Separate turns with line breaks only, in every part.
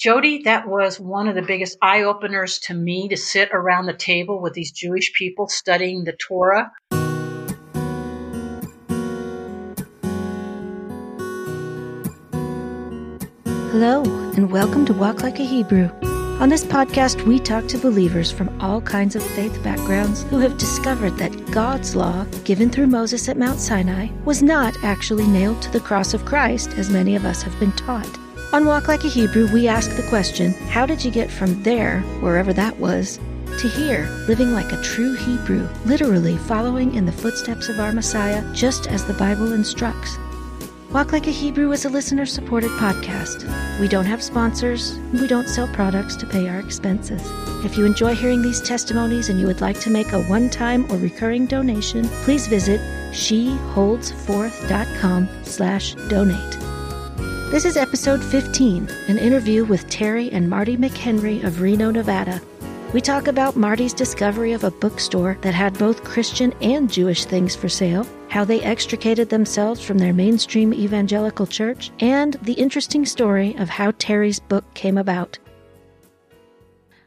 Jody, that was one of the biggest eye openers to me to sit around the table with these Jewish people studying the Torah.
Hello, and welcome to Walk Like a Hebrew. On this podcast, we talk to believers from all kinds of faith backgrounds who have discovered that God's law, given through Moses at Mount Sinai, was not actually nailed to the cross of Christ as many of us have been taught. On Walk Like a Hebrew, we ask the question how did you get from there, wherever that was, to here, living like a true Hebrew, literally following in the footsteps of our Messiah, just as the Bible instructs? Walk Like a Hebrew is a listener supported podcast. We don't have sponsors, we don't sell products to pay our expenses. If you enjoy hearing these testimonies and you would like to make a one time or recurring donation, please visit sheholdsforth.com slash donate. This is episode 15, an interview with Terry and Marty McHenry of Reno, Nevada. We talk about Marty's discovery of a bookstore that had both Christian and Jewish things for sale, how they extricated themselves from their mainstream evangelical church, and the interesting story of how Terry's book came about.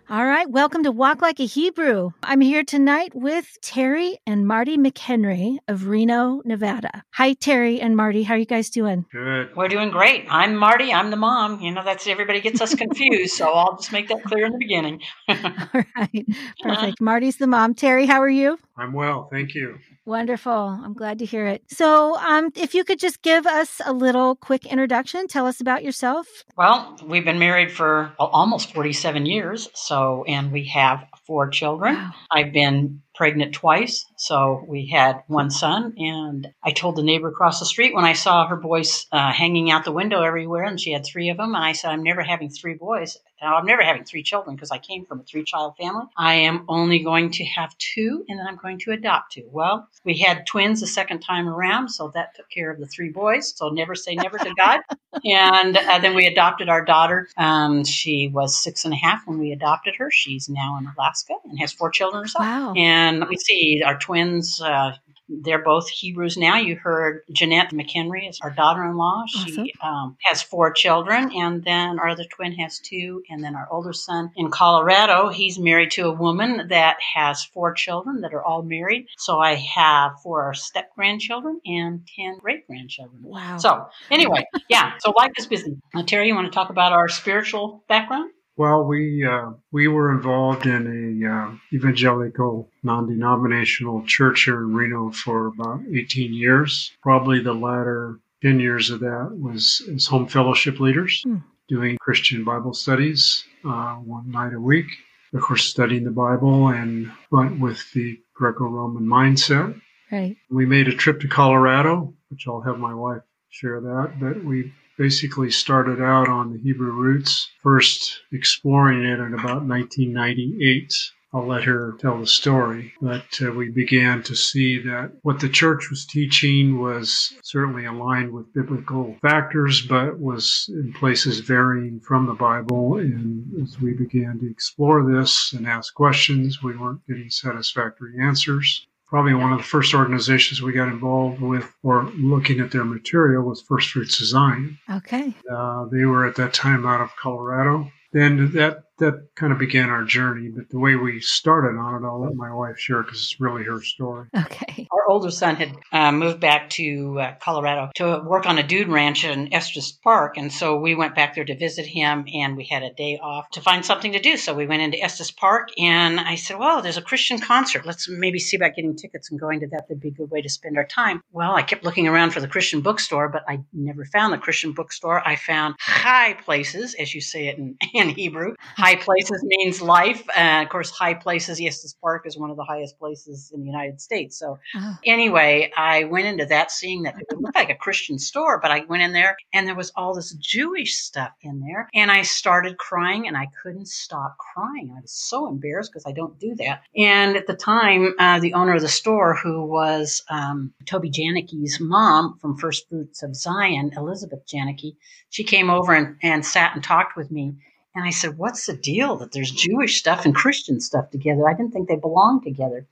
All right, welcome to Walk Like a Hebrew. I'm here tonight with Terry and Marty McHenry of Reno, Nevada. Hi, Terry and Marty. How are you guys doing?
Good.
We're doing great. I'm Marty. I'm the mom. You know, that's everybody gets us confused. so I'll just make that clear in the beginning.
All right, perfect. Marty's the mom. Terry, how are you?
I'm well, thank you.
Wonderful. I'm glad to hear it. So, um, if you could just give us a little quick introduction, tell us about yourself.
Well, we've been married for well, almost 47 years. So, and we have four children.
Wow.
I've been pregnant twice. So we had one son. And I told the neighbor across the street when I saw her boys uh, hanging out the window everywhere, and she had three of them. And I said, I'm never having three boys. Now, I'm never having three children because I came from a three child family. I am only going to have two, and then I'm going to adopt two. Well, we had twins the second time around, so that took care of the three boys. So never say never to God. and uh, then we adopted our daughter. Um, she was six and a half when we adopted her. She's now in Alaska and has four children herself.
Wow.
And let me see, our twins, uh, they're both Hebrews now. You heard Jeanette McHenry is our daughter-in-law.
Awesome.
She um, has four children, and then our other twin has two. And then our older son in Colorado, he's married to a woman that has four children that are all married. So I have four step grandchildren and ten great grandchildren.
Wow.
So anyway, yeah. So life is busy. Now, Terry, you want to talk about our spiritual background?
Well, we uh, we were involved in a uh, evangelical, non-denominational church here in Reno for about 18 years. Probably the latter 10 years of that was as home fellowship leaders,
Hmm.
doing Christian Bible studies uh, one night a week. Of course, studying the Bible and but with the Greco-Roman mindset.
right.
We made a trip to Colorado, which I'll have my wife share that, but we basically started out on the Hebrew roots, first exploring it in about 1998. I'll let her tell the story, but uh, we began to see that what the church was teaching was certainly aligned with biblical factors, but was in places varying from the Bible. And as we began to explore this and ask questions, we weren't getting satisfactory answers probably one of the first organizations we got involved with or looking at their material was First Fruits Zion.
Okay.
Uh, they were at that time out of Colorado. Then that that kind of began our journey. But the way we started on it, I'll let my wife share because it's really her story.
Okay.
Our older son had uh, moved back to uh, Colorado to work on a dude ranch in Estes Park. And so we went back there to visit him and we had a day off to find something to do. So we went into Estes Park and I said, Well, there's a Christian concert. Let's maybe see about getting tickets and going to that. That'd be a good way to spend our time. Well, I kept looking around for the Christian bookstore, but I never found the Christian bookstore. I found high places, as you say it in, in Hebrew. High places means life. Uh, of course, high places, Estes Park is one of the highest places in the United States. So
Oh,
anyway, I went into that seeing that it looked like a Christian store, but I went in there and there was all this Jewish stuff in there. And I started crying and I couldn't stop crying. I was so embarrassed because I don't do that. And at the time, uh, the owner of the store, who was um, Toby Janicki's mom from First Fruits of Zion, Elizabeth Janicki, she came over and, and sat and talked with me. And I said, What's the deal that there's Jewish stuff and Christian stuff together? I didn't think they belonged together.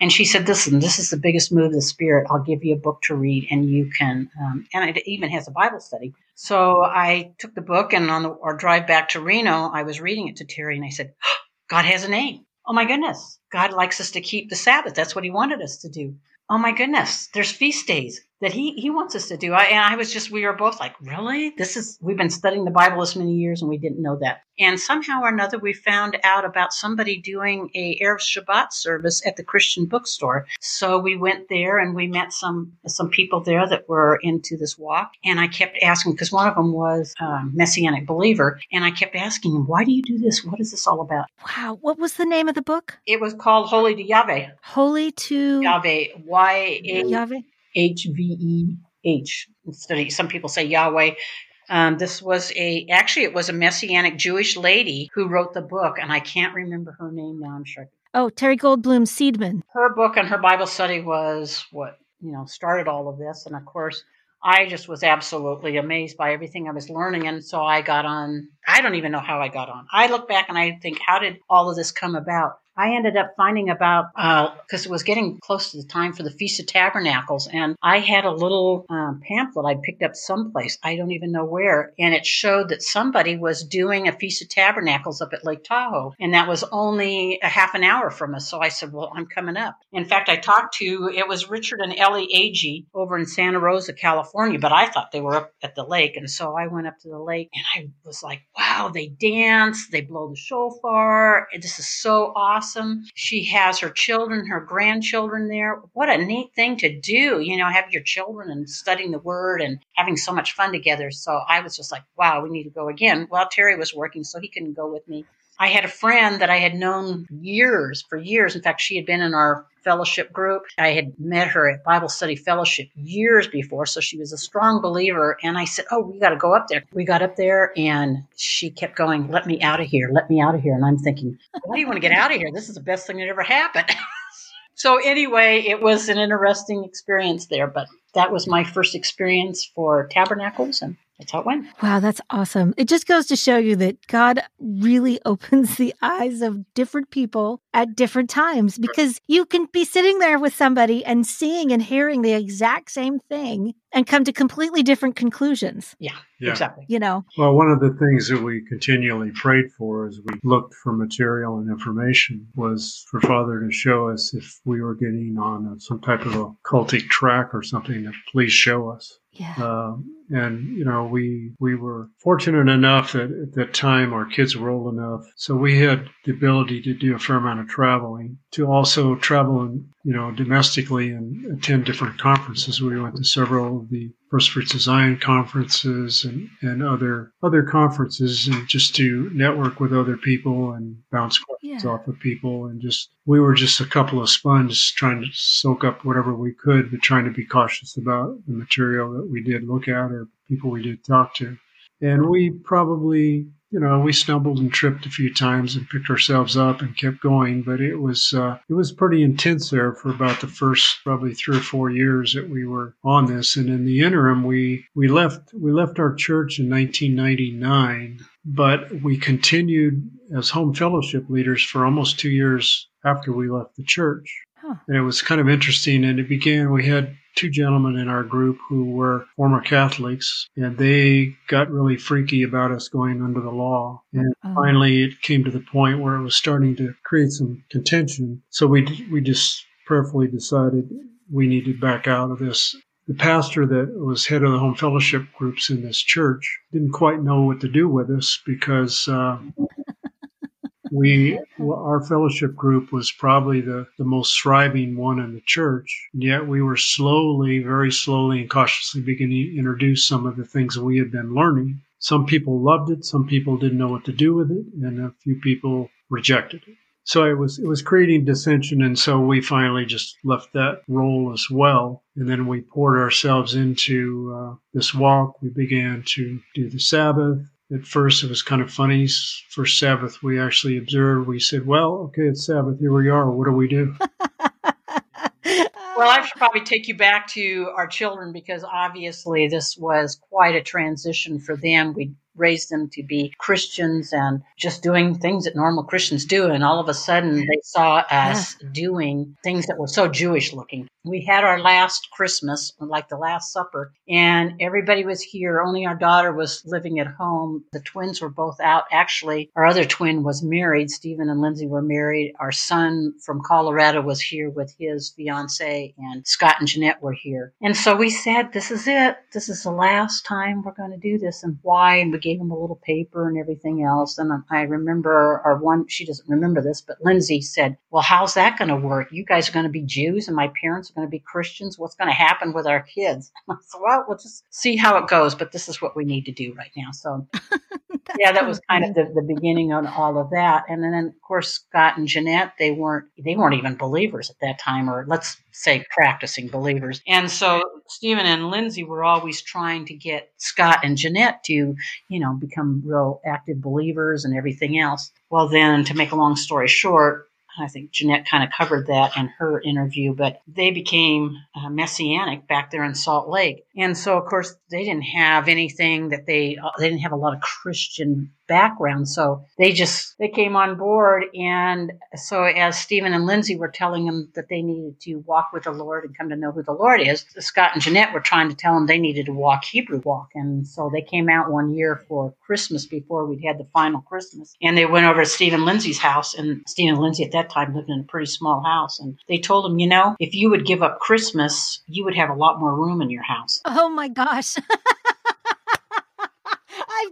And she said, Listen, this is the biggest move of the Spirit. I'll give you a book to read and you can, um, and it even has a Bible study. So I took the book and on the, our drive back to Reno, I was reading it to Terry and I said, God has a name. Oh my goodness. God likes us to keep the Sabbath. That's what he wanted us to do. Oh my goodness. There's feast days that he he wants us to do. I, and I was just we were both like, really? This is we've been studying the Bible this many years and we didn't know that. And somehow or another, we found out about somebody doing a Erev Shabbat service at the Christian bookstore. So we went there and we met some some people there that were into this walk. And I kept asking because one of them was a Messianic believer, and I kept asking him, "Why do you do this? What is this all about?"
Wow, what was the name of the book?
It was called Holy to Yahweh.
Holy to
Yahweh. Y A
Yahweh.
H V E H. Study. Some people say Yahweh. Um, this was a actually it was a messianic Jewish lady who wrote the book, and I can't remember her name now. I'm sure
Oh, Terry Goldblum Seedman.
her book and her Bible study was what you know started all of this, and of course. I just was absolutely amazed by everything I was learning. And so I got on. I don't even know how I got on. I look back and I think, how did all of this come about? I ended up finding about because it was getting close to the time for the Feast of Tabernacles, and I had a little um, pamphlet I picked up someplace I don't even know where, and it showed that somebody was doing a Feast of Tabernacles up at Lake Tahoe, and that was only a half an hour from us. So I said, "Well, I'm coming up." In fact, I talked to it was Richard and Ellie Agee over in Santa Rosa, California, but I thought they were up at the lake, and so I went up to the lake, and I was like, "Wow, they dance, they blow the shofar. This is so awesome." Awesome. She has her children, her grandchildren there. What a neat thing to do, you know, have your children and studying the word and having so much fun together. So I was just like, wow, we need to go again. Well, Terry was working, so he couldn't go with me. I had a friend that I had known years, for years. In fact, she had been in our fellowship group. I had met her at Bible study fellowship years before, so she was a strong believer. And I said, Oh, we got to go up there. We got up there, and she kept going, Let me out of here, let me out of here. And I'm thinking, Why do you want to get out of here? This is the best thing that ever happened. so, anyway, it was an interesting experience there, but that was my first experience for tabernacles and that's how it went.
Wow, that's awesome. It just goes to show you that God really opens the eyes of different people at different times because you can be sitting there with somebody and seeing and hearing the exact same thing and come to completely different conclusions.
Yeah,
Yeah.
exactly.
You know,
Well, one of the things that we continually prayed for as we looked for material and information was for Father to show us if we were getting on some type of a cultic track or something, to please show us.
Yeah.
Um, and you know, we we were fortunate enough that at that time our kids were old enough, so we had the ability to do a fair amount of traveling. To also travel and you know domestically and attend different conferences. We went to several of the First Fruits of Zion conferences and, and other other conferences, and just to network with other people and bounce questions
Yeah.
off of people, and just we were just a couple of sponges trying to soak up whatever we could, but trying to be cautious about the material that we did look at or people we did talk to. And we probably, you know, we stumbled and tripped a few times and picked ourselves up and kept going. But it was, uh, it was pretty intense there for about the first probably three or four years that we were on this. And in the interim, we we left we left our church in 1999, but we continued as home fellowship leaders for almost two years after we left the church.
Huh.
And it was kind of interesting. And it began, we had two gentlemen in our group who were former Catholics, and they got really freaky about us going under the law. And
Oh.
finally, it came to the point where it was starting to create some contention. So we we just prayerfully decided we needed to back out of this. The pastor that was head of the home fellowship groups in this church didn't quite know what to do with us because. Uh, we our fellowship group was probably the, the most thriving one in the church yet we were slowly very slowly and cautiously beginning to introduce some of the things we had been learning. Some people loved it some people didn't know what to do with it and a few people rejected it. So it was it was creating dissension and so we finally just left that role as well. And then we poured ourselves into uh, this walk. We began to do the sabbath at first it was kind of funny. First Sabbath we actually observed. We said, "Well, okay, it's Sabbath. Here we are. What do we do?"
Well, I should probably take you back to our children because obviously this was quite a transition for them. We raised them to be Christians and just doing things that normal Christians do. And all of a sudden they saw us doing things that were so Jewish looking. We had our last Christmas, like the Last Supper, and everybody was here. Only our daughter was living at home. The twins were both out. Actually, our other twin was married. Stephen and Lindsay were married. Our son from Colorado was here with his fiance, and Scott and Jeanette were here. And so we said, This is it. This is the last time we're going to do this, and why? And we gave him a little paper and everything else. And I remember our one, she doesn't remember this, but Lindsay said, Well, how's that going to work? You guys are going to be Jews, and my parents are going to be Christians. What's going to happen with our kids? so, well, we'll just see how it goes, but this is what we need to do right now. So, yeah, that was kind of the, the beginning of all of that. And then, of course, Scott and Jeanette, they weren't, they weren't even believers at that time, or let's say practicing believers. And so Stephen and Lindsay were always trying to get Scott and Jeanette to, you know, become real active believers and everything else. Well, then, to make a long story short, I think Jeanette kind of covered that in her interview, but they became uh, messianic back there in Salt Lake. And so, of course, they didn't have anything that they, uh, they didn't have a lot of Christian background. So they just they came on board, and so as Stephen and Lindsay were telling them that they needed to walk with the Lord and come to know who the Lord is, Scott and Jeanette were trying to tell them they needed to walk Hebrew walk, and so they came out one year for Christmas before we'd had the final Christmas, and they went over to Stephen Lindsay's house, and Stephen Lindsay at that time lived in a pretty small house, and they told him, you know, if you would give up Christmas, you would have a lot more room in your house.
Oh my gosh.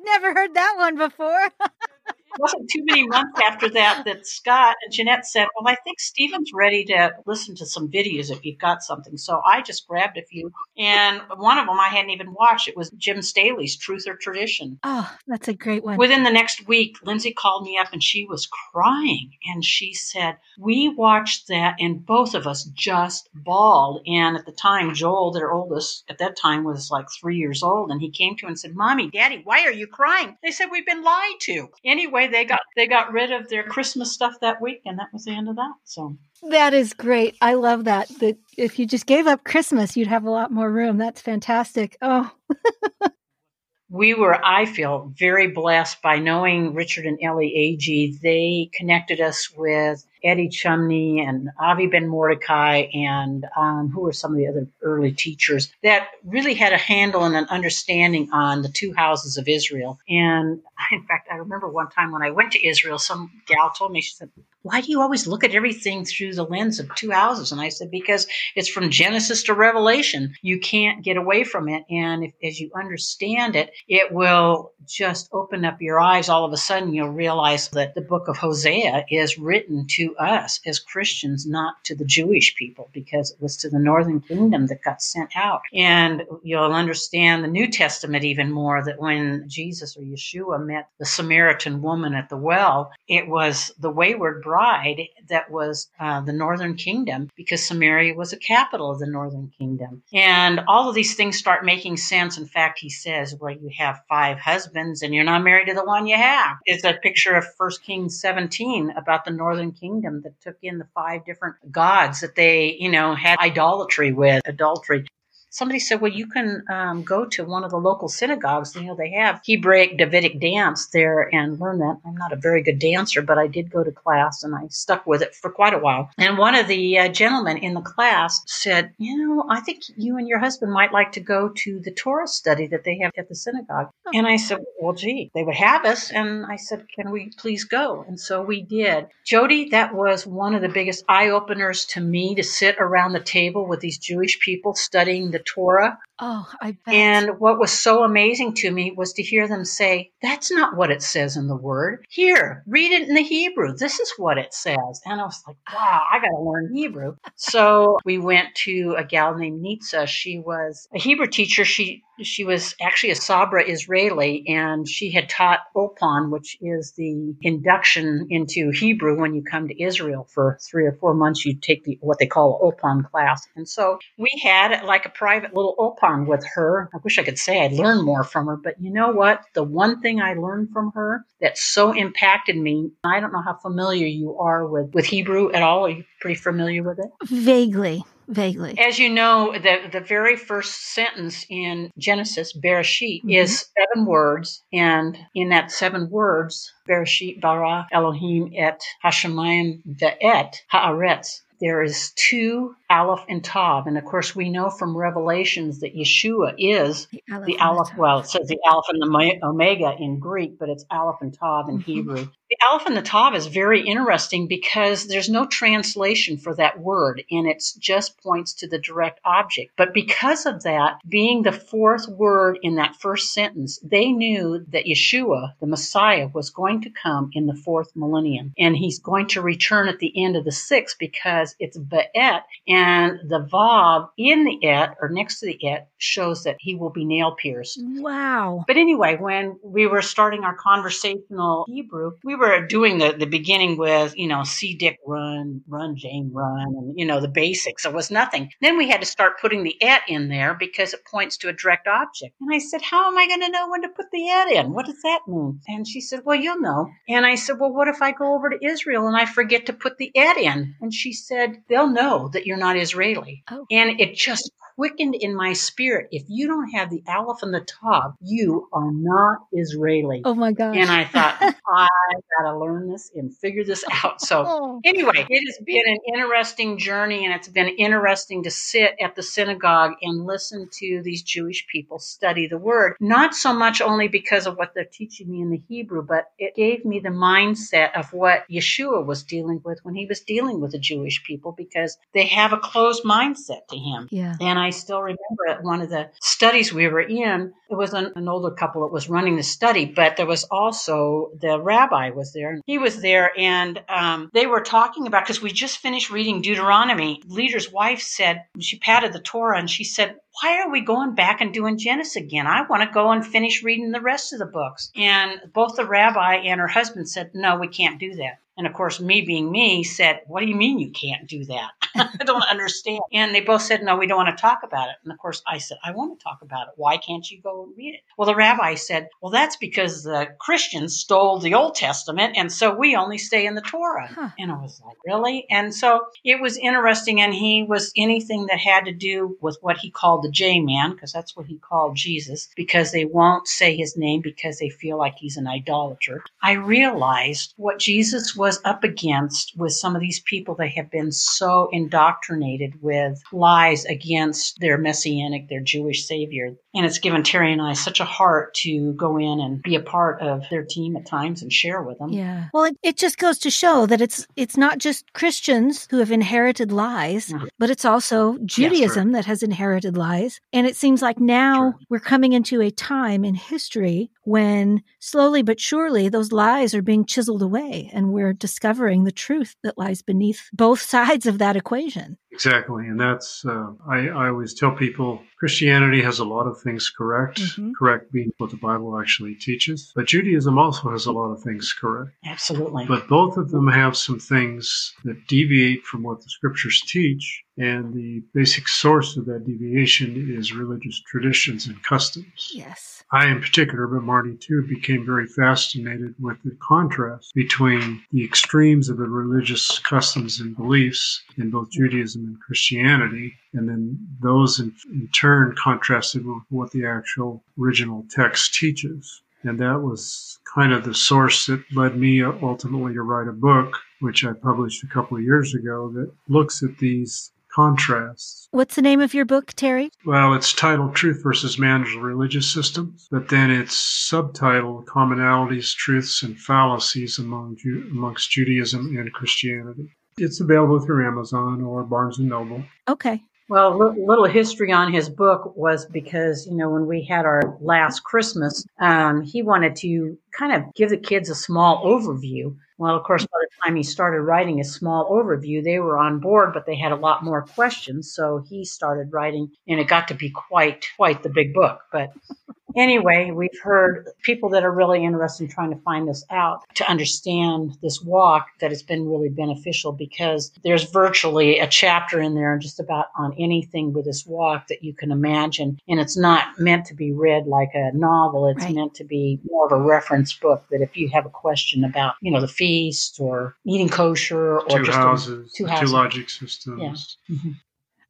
Never heard that one before.
wasn't too many months after that that Scott and Jeanette said, Well, I think Stephen's ready to listen to some videos if you've got something. So I just grabbed a few. And one of them I hadn't even watched. It was Jim Staley's Truth or Tradition.
Oh, that's a great one.
Within the next week, Lindsay called me up and she was crying. And she said, We watched that and both of us just bawled. And at the time, Joel, their oldest, at that time was like three years old. And he came to her and said, Mommy, Daddy, why are you crying? They said, We've been lied to. Anyway, they got they got rid of their Christmas stuff that week, and that was the end of that. So
that is great. I love that. That if you just gave up Christmas, you'd have a lot more room. That's fantastic. Oh.
we were, I feel, very blessed by knowing Richard and Ellie Agee. They connected us with Eddie Chumney and Avi Ben Mordecai, and um, who were some of the other early teachers that really had a handle and an understanding on the two houses of Israel. And in fact, I remember one time when I went to Israel, some gal told me, she said, why do you always look at everything through the lens of two houses? And I said, because it's from Genesis to Revelation. You can't get away from it. And if, as you understand it, it will just open up your eyes. All of a sudden, you'll realize that the book of Hosea is written to us as Christians, not to the Jewish people, because it was to the northern kingdom that got sent out. And you'll understand the New Testament even more that when Jesus or Yeshua met the Samaritan woman at the well, it was the wayward bride that was uh, the northern kingdom because Samaria was a capital of the northern kingdom. And all of these things start making sense. In fact, he says, well, you have five husbands and you're not married to the one you have. It's a picture of 1 Kings 17 about the northern kingdom that took in the five different gods that they, you know, had idolatry with, adultery somebody said, well, you can um, go to one of the local synagogues. You know, they have Hebraic Davidic dance there and learn that. I'm not a very good dancer, but I did go to class and I stuck with it for quite a while. And one of the uh, gentlemen in the class said, you know, I think you and your husband might like to go to the Torah study that they have at the synagogue. Oh. And I said, well, gee, they would have us. And I said, can we please go? And so we did. Jody, that was one of the biggest eye openers to me to sit around the table with these Jewish people studying the Torah.
Oh, I bet.
And what was so amazing to me was to hear them say, that's not what it says in the word. Here, read it in the Hebrew. This is what it says. And I was like, ah. wow, I got to learn Hebrew. so we went to a gal named Nitza. She was a Hebrew teacher. She she was actually a Sabra Israeli, and she had taught Ulpan, which is the induction into Hebrew when you come to Israel for three or four months. You take the what they call Ulpan class, and so we had like a private little Ulpan with her. I wish I could say I'd learned more from her, but you know what? The one thing I learned from her that so impacted me. I don't know how familiar you are with with Hebrew at all. Are you pretty familiar with it?
Vaguely. Vaguely.
As you know, the, the very first sentence in Genesis, Bereshit, mm-hmm. is seven words. And in that seven words, Bereshit bara Elohim et Hashemayim ve'et haaretz there is two Aleph and Tav. And of course, we know from Revelations that Yeshua is the Aleph. The Aleph well, it says the Aleph and the Omega in Greek, but it's Aleph and Tav in mm-hmm. Hebrew. The Aleph and the Tav is very interesting because there's no translation for that word, and it just points to the direct object. But because of that, being the fourth word in that first sentence, they knew that Yeshua, the Messiah, was going to come in the fourth millennium, and he's going to return at the end of the sixth because it's Ba'et, and the Vav in the Et, or next to the Et, shows that he will be nail pierced.
Wow.
But anyway, when we were starting our conversational Hebrew, we were doing the, the beginning with, you know, see Dick run, run Jane run, and, you know, the basics. It was nothing. Then we had to start putting the et in there because it points to a direct object. And I said, How am I going to know when to put the et in? What does that mean? And she said, Well, you'll know. And I said, Well, what if I go over to Israel and I forget to put the et in? And she said, They'll know that you're not Israeli. Oh. And it just quickened in my spirit. If you don't have the Aleph and the Tav, you are not Israeli.
Oh my gosh.
And I thought, I gotta learn this and figure this out. So oh. anyway, it has been an interesting journey and it's been interesting to sit at the synagogue and listen to these Jewish people study the word. Not so much only because of what they're teaching me in the Hebrew, but it gave me the mindset of what Yeshua was dealing with when he was dealing with the Jewish people because they have a closed mindset to him.
Yeah.
And I I still remember at one of the studies we were in, it was an, an, older couple that was running the study, but there was also the rabbi was there. He was there, and um, they were talking about because we just finished reading Deuteronomy. Leader's wife said she patted the Torah and she said, why are we going back and doing Genesis again? I want to go and finish reading the rest of the books. And both the rabbi and her husband said, no, we can't do that. And of course, me being me said, What do you mean you can't do that? I don't understand. And they both said, No, we don't want to talk about it. And of course, I said, I want to talk about it. Why can't you go and read it? Well, the rabbi said, Well, that's because the Christians stole the Old Testament. And so we only stay in the Torah. Huh. And I was like, Really? And so it was interesting. And he was anything that had to do with what he called the J man, because that's what he called Jesus, because they won't say his name because they feel like he's an idolater. I realized what Jesus was was up against with some of these people that have been so indoctrinated with lies against their messianic, their Jewish savior. And it's given Terry and I such a heart to go in and be a part of their team at times and share with them.
Yeah. Well, it, it just goes to show that it's it's not just Christians who have inherited lies, mm-hmm. but it's also Judaism yes, that has inherited lies. And it seems like now sure. we're coming into a time in history when slowly but surely those lies are being chiseled away and we're discovering the truth that lies beneath both sides of that equation.
Exactly. And that's, uh, I, I always tell people Christianity has a lot of things correct, mm-hmm. correct being what the Bible actually teaches. But Judaism also has a lot of things correct.
Absolutely.
But both of them have some things that deviate from what the scriptures teach. And the basic source of that deviation is religious traditions and customs.
Yes.
I, in particular, but Marty too, became very fascinated with the contrast between the extremes of the religious customs and beliefs in both Judaism and Christianity, and then those in, in turn contrasted with what the actual original text teaches. And that was kind of the source that led me uh, ultimately to write a book, which I published a couple of years ago, that looks at these contrasts.
What's the name of your book, Terry?
Well, it's titled Truth versus Man's Religious Systems, but then it's subtitled Commonalities, Truths, and Fallacies among Ju- amongst Judaism and Christianity. It's available through Amazon or Barnes and Noble.
Okay.
Well, a little history on his book was because, you know, when we had our last Christmas, um, he wanted to kind of give the kids a small overview. Well, of course, by the time he started writing a small overview, they were on board, but they had a lot more questions. So he started writing, and it got to be quite, quite the big book. But anyway, we've heard people that are really interested in trying to find this out to understand this walk that it's been really beneficial because there's virtually a chapter in there just about on anything with this walk that you can imagine. And it's not meant to be read like a novel. It's right. meant to be more of a reference book that if you have a question about, you know, the feast or eating kosher or
two
just
houses,
a, two
houses, two logic systems.
Yeah. Mm-hmm.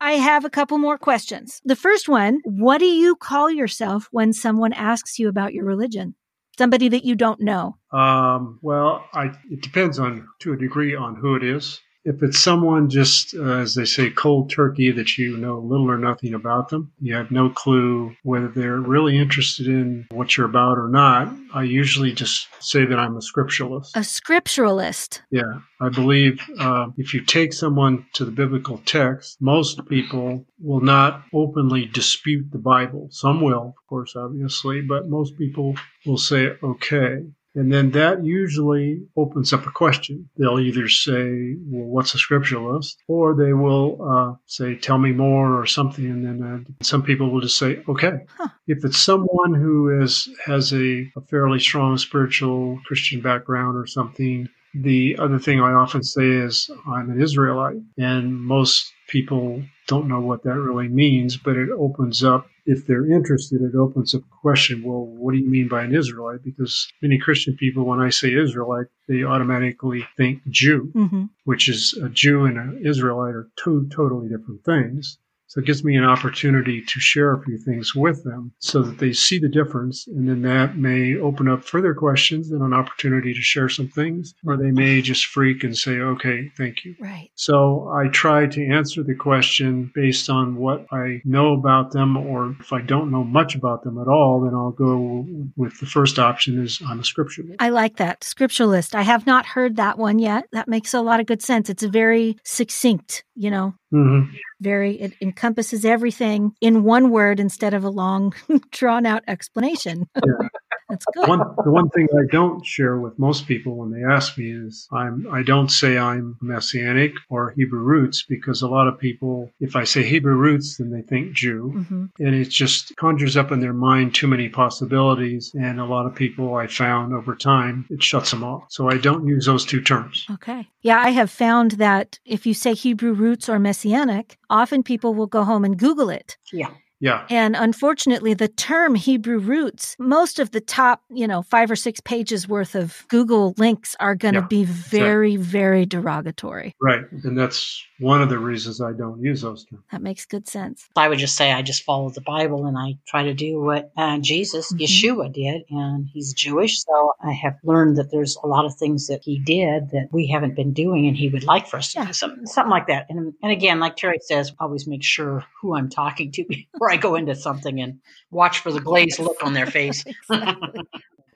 I have a couple more questions. The first one What do you call yourself when someone asks you about your religion? Somebody that you don't know.
Um, well, I, it depends on to a degree on who it is. If it's someone just, uh, as they say, cold turkey that you know little or nothing about them, you have no clue whether they're really interested in what you're about or not, I usually just say that I'm a scripturalist.
A scripturalist.
Yeah, I believe uh, if you take someone to the biblical text, most people will not openly dispute the Bible. Some will, of course, obviously, but most people will say, okay. And then that usually opens up a question. They'll either say, well, what's a scripturalist? Or they will uh, say, tell me more or something. And then uh, some people will just say, okay.
Huh.
If it's someone who is, has a, a fairly strong spiritual Christian background or something, the other thing I often say is I'm an Israelite, and most people don't know what that really means, but it opens up, if they're interested, it opens up a question. Well, what do you mean by an Israelite? Because many Christian people, when I say Israelite, they automatically think Jew,
hmm
which is a Jew and an Israelite are two totally different things. So it gives me an opportunity to share a few things with them so that they see the difference. And then that may open up further questions and an opportunity to share some things, or they may just freak and say, okay, thank you.
Right.
So I try to answer the question based on what I know about them, or if I don't know much about them at all, then I'll go with the first option is I'm a scripturalist.
I like that. Scripturalist. I have not heard that one yet. That makes a lot of good sense. It's very succinct, you know,
hmm
very, it encompasses everything in one word instead of a long, drawn out explanation.
Yeah.
That's good.
One, the one thing I don't share with most people when they ask me is I'm I don't say I'm Messianic or Hebrew roots because a lot of people, if I say Hebrew roots, then they think Jew,
hmm
and it just conjures up in their mind too many possibilities. And a lot of people I found over time it shuts them off. So I don't use those two terms.
Okay. Yeah, I have found that if you say Hebrew roots or Messianic, often people will go home and Google it.
Yeah.
Yeah,
And unfortunately, the term Hebrew roots, most of the top, you know, five or six pages worth of Google links are going to
Yeah,
be very, very derogatory.
right. And that's one of the reasons I don't use those terms.
That makes good sense.
I would just say I just follow the Bible and I try to do what uh, Jesus,
Mhm.
Yeshua, did. And he's Jewish. So I have learned that there's a lot of things that he did that we haven't been doing and he would like for us to
Yeah.
do something, something like that. And, and again, like Terry says, always make sure who I'm talking to before I go into something and watch for the glazed look on their face.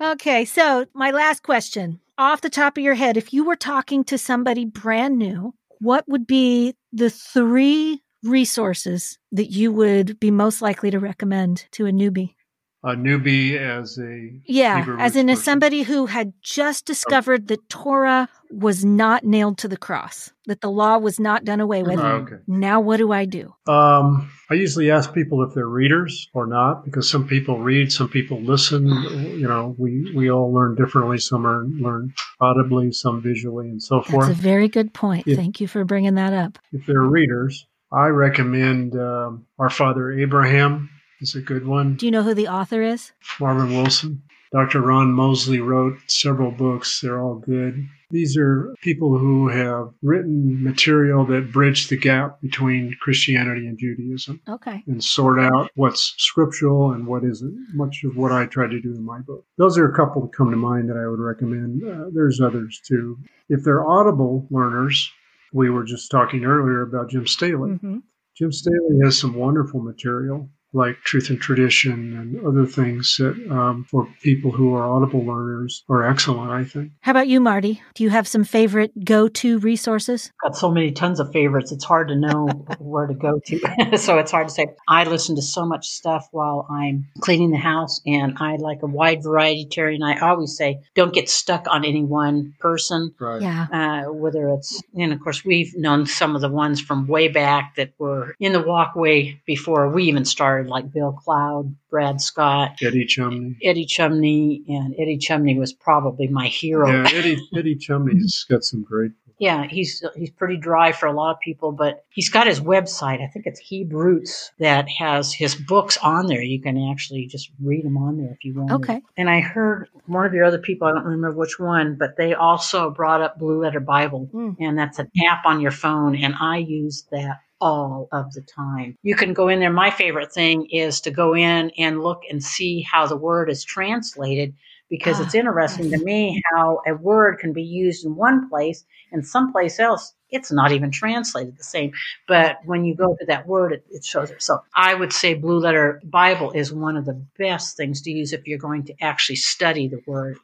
Okay, so my last question. Off the top of your head, if you were talking to somebody brand new, what would be the three resources that you would be most likely to recommend to a newbie?
A newbie as a
Yeah,
Hebrew
as in as
person.
somebody who had just discovered that Torah was not nailed to the cross, that the law was not done away with.
Oh, okay.
Now, what do I do?
Um, I usually ask people if they're readers or not, because some people read, some people listen. You know, we, we all learn differently. Some are learn audibly, some visually, and so forth.
That's a very good point.
Yeah.
Thank you for bringing that up.
If they're readers, I recommend um, Our Father Abraham is a good one.
Do you know who the author is?
Marvin Wilson. Dr. Ron Moseley wrote several books. They're all good. These are people who have written material that bridge the gap between Christianity and Judaism.
Okay.
and sort out what's scriptural and what isn't. Much of what I try to do in my book. Those are a couple that come to mind that I would recommend. Uh, there's others too. If they're audible learners, we were just talking earlier about Jim Staley.
hmm
Jim Staley has some wonderful material like Truth and Tradition and other things that um, for people who are audible learners are excellent, I think.
How about you, Marty? Do you have some favorite go to resources?
got so many tons of favorites. It's hard to know where to go to. so it's hard to say. I listen to so much stuff while I'm cleaning the house, and I like a wide variety, Terry. And I always say, don't get stuck on any one person.
Right.
Yeah.
Uh, whether it's, and of course, we've known some of the ones from way back that were in the walkway before we even started, like Bill Cloud, Brad Scott,
Eddie Chumney.
Eddie Chumney, and Eddie Chumney was probably my hero.
Yeah, Eddie, Eddie Chumney's got some great
Yeah, he's he's pretty dry for a lot of people, but he's got his website. I think it's Hebrew Roots that has his books on there. You can actually just read them on there if you want.
Okay.
And I heard one of your other people, I don't remember which one, but they also brought up Blue Letter Bible,
Mm.
and that's an app on your phone, and I use that all of the time. You can go in there. My favorite thing is to go in and look and see how the word is translated because it's ah, interesting to me how a word can be used in one place and someplace else it's not even translated the same. But when you go to that word, it, it, shows it. So I would say Blue Letter Bible is one of the best things to use if you're going to actually study the word.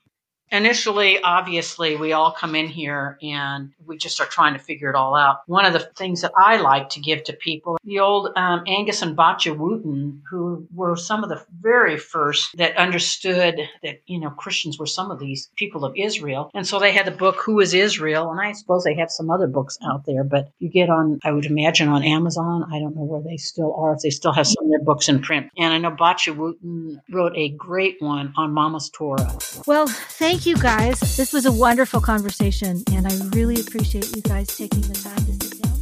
Initially, obviously, we all come in here and we just are trying to figure it all out. One of the things that I like to give to people, the old um, Angus and Batya Wootten, who were some of the very first that understood that, you know, Christians were some of these people of Israel. And so they had the book, Who is Israel? And I suppose they have some other books out there, but you get on, I would imagine on Amazon. I don't know where they still are, if they still have some of their books in print. And I know Batya Wootten wrote a great one on Mama's Torah.
Well, thank Thank you guys. This was a wonderful conversation, and I really appreciate you guys taking the time to sit down.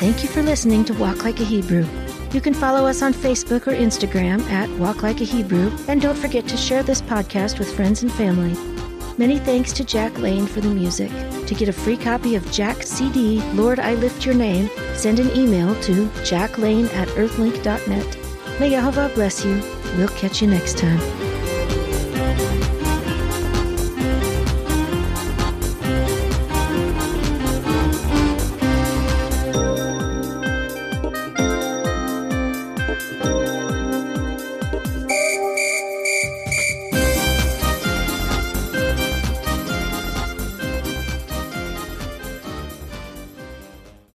Thank you for listening to Walk Like a Hebrew. You can follow us on Facebook or Instagram at Walk Like a Hebrew, and don't forget to share this podcast with friends and family. Many thanks to Jack Lane for the music. To get a free copy of Jack's CD, Lord I Lift Your Name, send an email to jacklane at earthlink.net. May Yehovah bless you. We'll catch you next time.